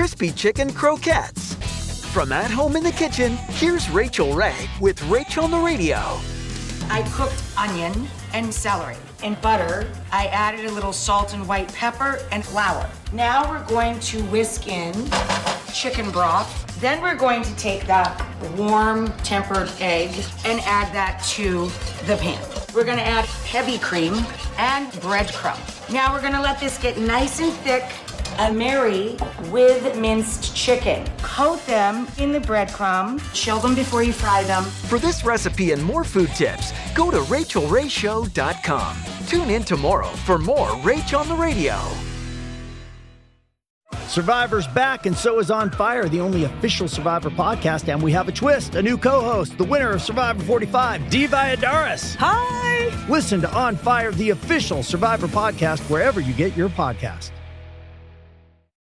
Crispy Chicken Croquettes. From at home in the kitchen, here's Rachael Ray with Rachael on the Radio. I cooked onion and celery. In butter, I added a little salt and white pepper and flour. Now we're going to whisk in chicken broth. Then we're going to take the warm tempered egg and add that to the pan. We're gonna add heavy cream and breadcrumb. Now we're gonna let this get nice and thick and marry with minced chicken. Coat them in the breadcrumb, chill them before you fry them. For this recipe and more food tips, go to rachaelrayshow.com. Tune in tomorrow for more Rach on the Radio. Survivor's back, and so is On Fire, the only official Survivor podcast. And we have a twist a new co host, the winner of Survivor 45, Dee Valladares. Hi! Listen to On Fire, the official Survivor podcast, wherever you get your podcast.